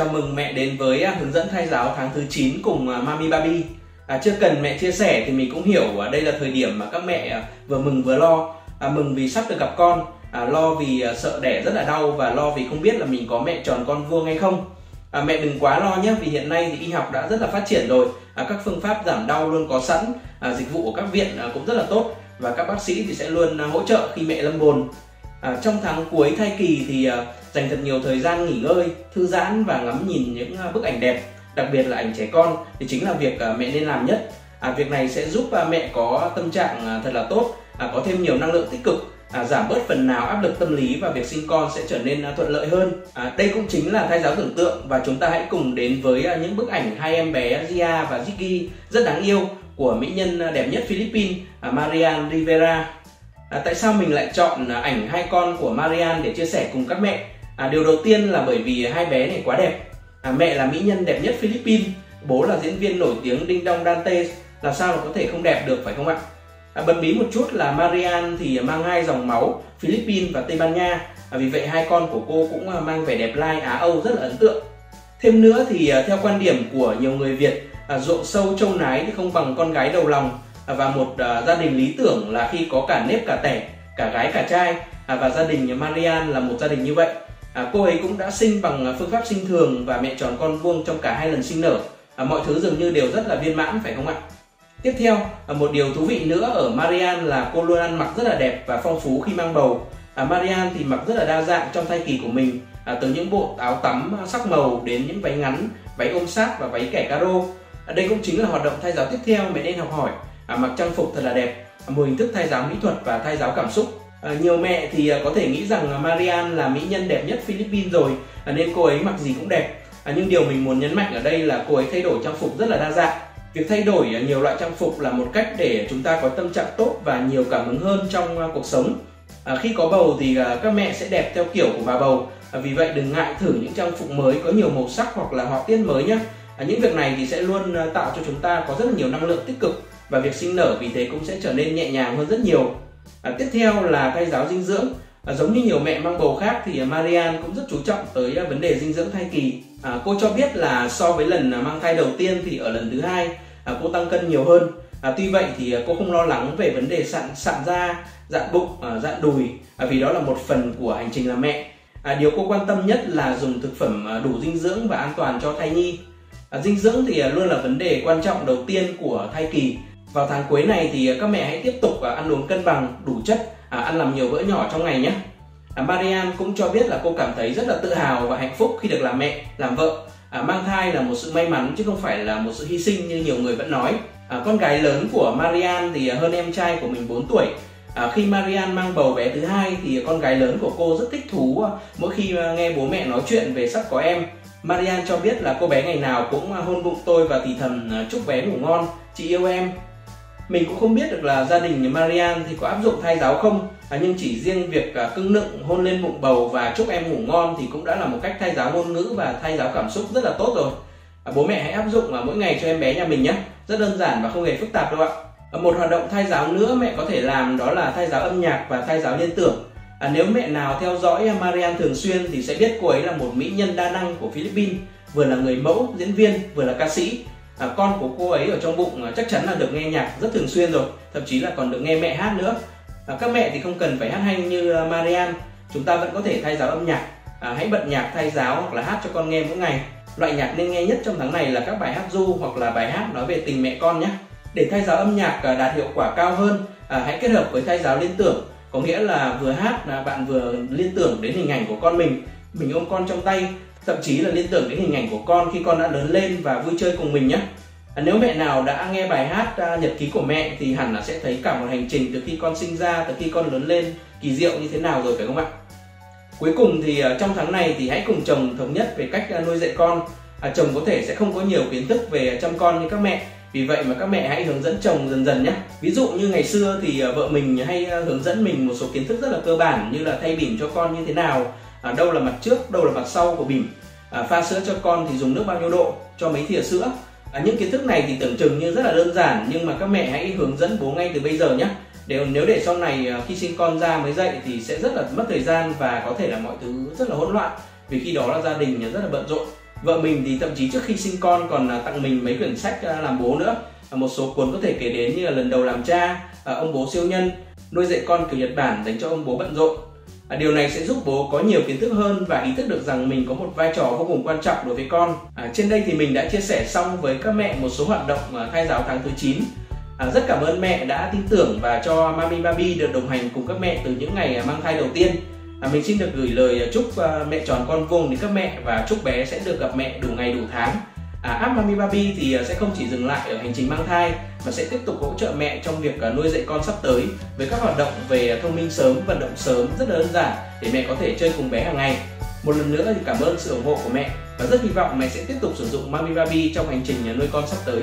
Chào mừng mẹ đến với à, hướng dẫn thai giáo tháng thứ 9 cùng à, Mami Baby. À, chưa cần mẹ chia sẻ thì mình cũng hiểu à, đây là thời điểm mà các mẹ vừa mừng vừa lo. À, mừng vì sắp được gặp con, à, lo vì sợ đẻ rất là đau và lo vì không biết là mình có mẹ tròn con vuông hay không. À, mẹ đừng quá lo nhé vì hiện nay thì y học đã rất là phát triển rồi. À, các phương pháp giảm đau luôn có sẵn, à, dịch vụ của các viện à, cũng rất là tốt và các bác sĩ thì sẽ luôn hỗ trợ khi mẹ lâm bồn. À, trong tháng cuối thai kỳ thì à, dành thật nhiều thời gian nghỉ ngơi, thư giãn và ngắm nhìn những à, bức ảnh đẹp, đặc biệt là ảnh trẻ con thì chính là việc à, mẹ nên làm nhất. À, việc này sẽ giúp à, mẹ có tâm trạng à, thật là tốt, à, có thêm nhiều năng lượng tích cực, à, giảm bớt phần nào áp lực tâm lý và việc sinh con sẽ trở nên à, thuận lợi hơn. À, đây cũng chính là thai giáo tưởng tượng và chúng ta hãy cùng đến với à, những bức ảnh hai em bé Zia và Ziggy rất đáng yêu của mỹ nhân à, đẹp nhất Philippines à, Marian Rivera. À, tại sao mình lại chọn à, ảnh hai con của Marian để chia sẻ cùng các mẹ? À, điều đầu tiên là bởi vì hai bé này quá đẹp. À, mẹ là mỹ nhân đẹp nhất Philippines, bố là diễn viên nổi tiếng Đinh Dong Dante, làm sao mà có thể không đẹp được phải không ạ? À, bật bí một chút là Marian thì mang hai dòng máu Philippines và Tây Ban Nha, à, vì vậy hai con của cô cũng à, mang vẻ đẹp lai Á Âu rất là ấn tượng. Thêm nữa thì à, theo quan điểm của nhiều người Việt, à, ruộng sâu châu nái thì không bằng con gái đầu lòng À, và một uh, gia đình lý tưởng là khi có cả nếp cả tẻ, cả gái cả trai à, và gia đình Marian là một gia đình như vậy. À, cô ấy cũng đã sinh bằng phương pháp sinh thường và mẹ tròn con vuông trong cả hai lần sinh nở. À, mọi thứ dường như đều rất là viên mãn phải không ạ? Tiếp theo, à, một điều thú vị nữa ở Marian là cô luôn ăn mặc rất là đẹp và phong phú khi mang bầu. À, Marian thì mặc rất là đa dạng trong thai kỳ của mình, à, từ những bộ áo tắm à, sắc màu đến những váy ngắn, váy ôm sát và váy kẻ caro. À, đây cũng chính là hoạt động thay giáo tiếp theo mẹ nên học hỏi. À, mặc trang phục thật là đẹp, à, một hình thức thay giáo mỹ thuật và thay giáo cảm xúc. À, nhiều mẹ thì à, có thể nghĩ rằng à, Marian là mỹ nhân đẹp nhất Philippines rồi, à, nên cô ấy mặc gì cũng đẹp. À, nhưng điều mình muốn nhấn mạnh ở đây là cô ấy thay đổi trang phục rất là đa dạng. Việc thay đổi à, nhiều loại trang phục là một cách để chúng ta có tâm trạng tốt và nhiều cảm hứng hơn trong cuộc sống. À, khi có bầu thì các mẹ sẽ đẹp theo kiểu của bà bầu. À, vì vậy đừng ngại thử những trang phục mới có nhiều màu sắc hoặc là họa tiết mới nhé. À, những việc này thì sẽ luôn tạo cho chúng ta có rất là nhiều năng lượng tích cực và việc sinh nở vì thế cũng sẽ trở nên nhẹ nhàng hơn rất nhiều. À, tiếp theo là thai giáo dinh dưỡng. À, giống như nhiều mẹ mang bầu khác thì Marian cũng rất chú trọng tới à, vấn đề dinh dưỡng thai kỳ. À, cô cho biết là so với lần à, mang thai đầu tiên thì ở lần thứ hai à, cô tăng cân nhiều hơn. À, tuy vậy thì à, cô không lo lắng về vấn đề sạn sạn da, dạn bụng, à, dạn đùi à, vì đó là một phần của hành trình làm mẹ. À, điều cô quan tâm nhất là dùng thực phẩm đủ dinh dưỡng và an toàn cho thai nhi. À, dinh dưỡng thì luôn là vấn đề quan trọng đầu tiên của thai kỳ. Vào tháng cuối này thì à, các mẹ hãy tiếp tục à, ăn uống cân bằng, đủ chất, à, ăn làm nhiều bữa nhỏ trong ngày nhé. À, Marian cũng cho biết là cô cảm thấy rất là tự hào và hạnh phúc khi được làm mẹ, làm vợ. À, mang thai là một sự may mắn chứ không phải là một sự hy sinh như nhiều người vẫn nói. À, con gái lớn của Marian thì à, hơn em trai của mình 4 tuổi. À, khi Marian mang bầu bé thứ hai thì con gái lớn của cô rất thích thú mỗi khi nghe bố mẹ nói chuyện về sắp có em. Marian cho biết là cô bé ngày nào cũng hôn bụng tôi và thì thầm chúc bé ngủ ngon, chị yêu em. Mình cũng không biết được là gia đình Marian thì có áp dụng thai giáo không. À, Nhưng chỉ riêng việc à, cưng nựng hôn lên bụng bầu và chúc em ngủ ngon thì cũng đã là một cách thai giáo ngôn ngữ và thai giáo cảm xúc rất là tốt rồi. À, Bố mẹ hãy áp dụng à, mỗi ngày cho em bé nhà mình nhé. Rất đơn giản và không hề phức tạp đâu ạ. À, Một hoạt động thai giáo nữa mẹ có thể làm đó là thai giáo âm nhạc và thai giáo liên tưởng. À, Nếu mẹ nào theo dõi à, Marian thường xuyên thì sẽ biết cô ấy là một mỹ nhân đa năng của Philippines Vừa là người mẫu, diễn viên, vừa là ca sĩ à, con của cô ấy ở trong bụng à, chắc chắn là được nghe nhạc rất thường xuyên rồi thậm chí là còn được nghe mẹ hát nữa. À, các mẹ thì không cần phải hát hay như à, Marian chúng ta vẫn có thể thay giáo âm nhạc. À, hãy bật nhạc thay giáo hoặc là hát cho con nghe mỗi ngày. Loại nhạc nên nghe nhất trong tháng này là các bài hát du hoặc là bài hát nói về tình mẹ con nhé. Để thay giáo âm nhạc à, đạt hiệu quả cao hơn à, hãy kết hợp với thay giáo liên tưởng. Có nghĩa là vừa hát là bạn vừa liên tưởng đến hình ảnh của con mình mình ôm con trong tay thậm chí là liên tưởng đến hình ảnh của con khi con đã lớn lên và vui chơi cùng mình nhé à, nếu mẹ nào đã nghe bài hát à, nhật ký của mẹ thì hẳn là sẽ thấy cả một hành trình từ khi con sinh ra tới khi con lớn lên kỳ diệu như thế nào rồi phải không ạ? Cuối cùng thì à, trong tháng này thì hãy cùng chồng thống nhất về cách à, nuôi dạy con. À, chồng có thể sẽ không có nhiều kiến thức về chăm con như các mẹ. Vì vậy mà các mẹ hãy hướng dẫn chồng dần dần nhé ví dụ như ngày xưa thì à, vợ mình hay à, hướng dẫn mình một số kiến thức rất là cơ bản như là thay bỉm cho con như thế nào à, đâu là mặt trước đâu là mặt sau của bình. à, pha sữa cho con thì dùng nước bao nhiêu độ cho mấy thìa sữa à, những kiến thức này thì tưởng chừng như rất là đơn giản nhưng mà các mẹ hãy hướng dẫn bố ngay từ bây giờ nhé để nếu để sau này à, khi sinh con ra mới dạy thì sẽ rất là mất thời gian và có thể là mọi thứ rất là hỗn loạn vì khi đó là gia đình rất là bận rộn Vợ mình thì thậm chí trước khi sinh con còn à, tặng mình mấy quyển sách à, làm bố nữa. Một số cuốn có thể kể đến như là lần đầu làm cha, ông bố siêu nhân, nuôi dạy con kiểu Nhật Bản dành cho ông bố bận rộn. Điều này sẽ giúp bố có nhiều kiến thức hơn và ý thức được rằng mình có một vai trò vô cùng quan trọng đối với con. À, trên đây thì mình đã chia sẻ xong với các mẹ một số hoạt động à, thai giáo tháng thứ 9. À, rất cảm ơn mẹ đã tin tưởng và cho Mami Baby được đồng hành cùng các mẹ từ những ngày à, mang thai đầu tiên. À, mình xin được gửi lời chúc à, mẹ tròn con vuông đến các mẹ và chúc bé sẽ được gặp mẹ đủ ngày đủ tháng. À, app Mami Baby thì à, sẽ không chỉ dừng lại ở hành trình mang thai mà sẽ tiếp tục hỗ trợ mẹ trong việc à, nuôi dạy con sắp tới với các hoạt động về à, thông minh sớm, vận động sớm rất là đơn giản để mẹ có thể chơi cùng bé hàng ngày. Một lần nữa thì cảm ơn sự ủng hộ của mẹ và rất hy vọng mẹ sẽ tiếp tục sử dụng Mami Baby trong hành trình nuôi con sắp tới.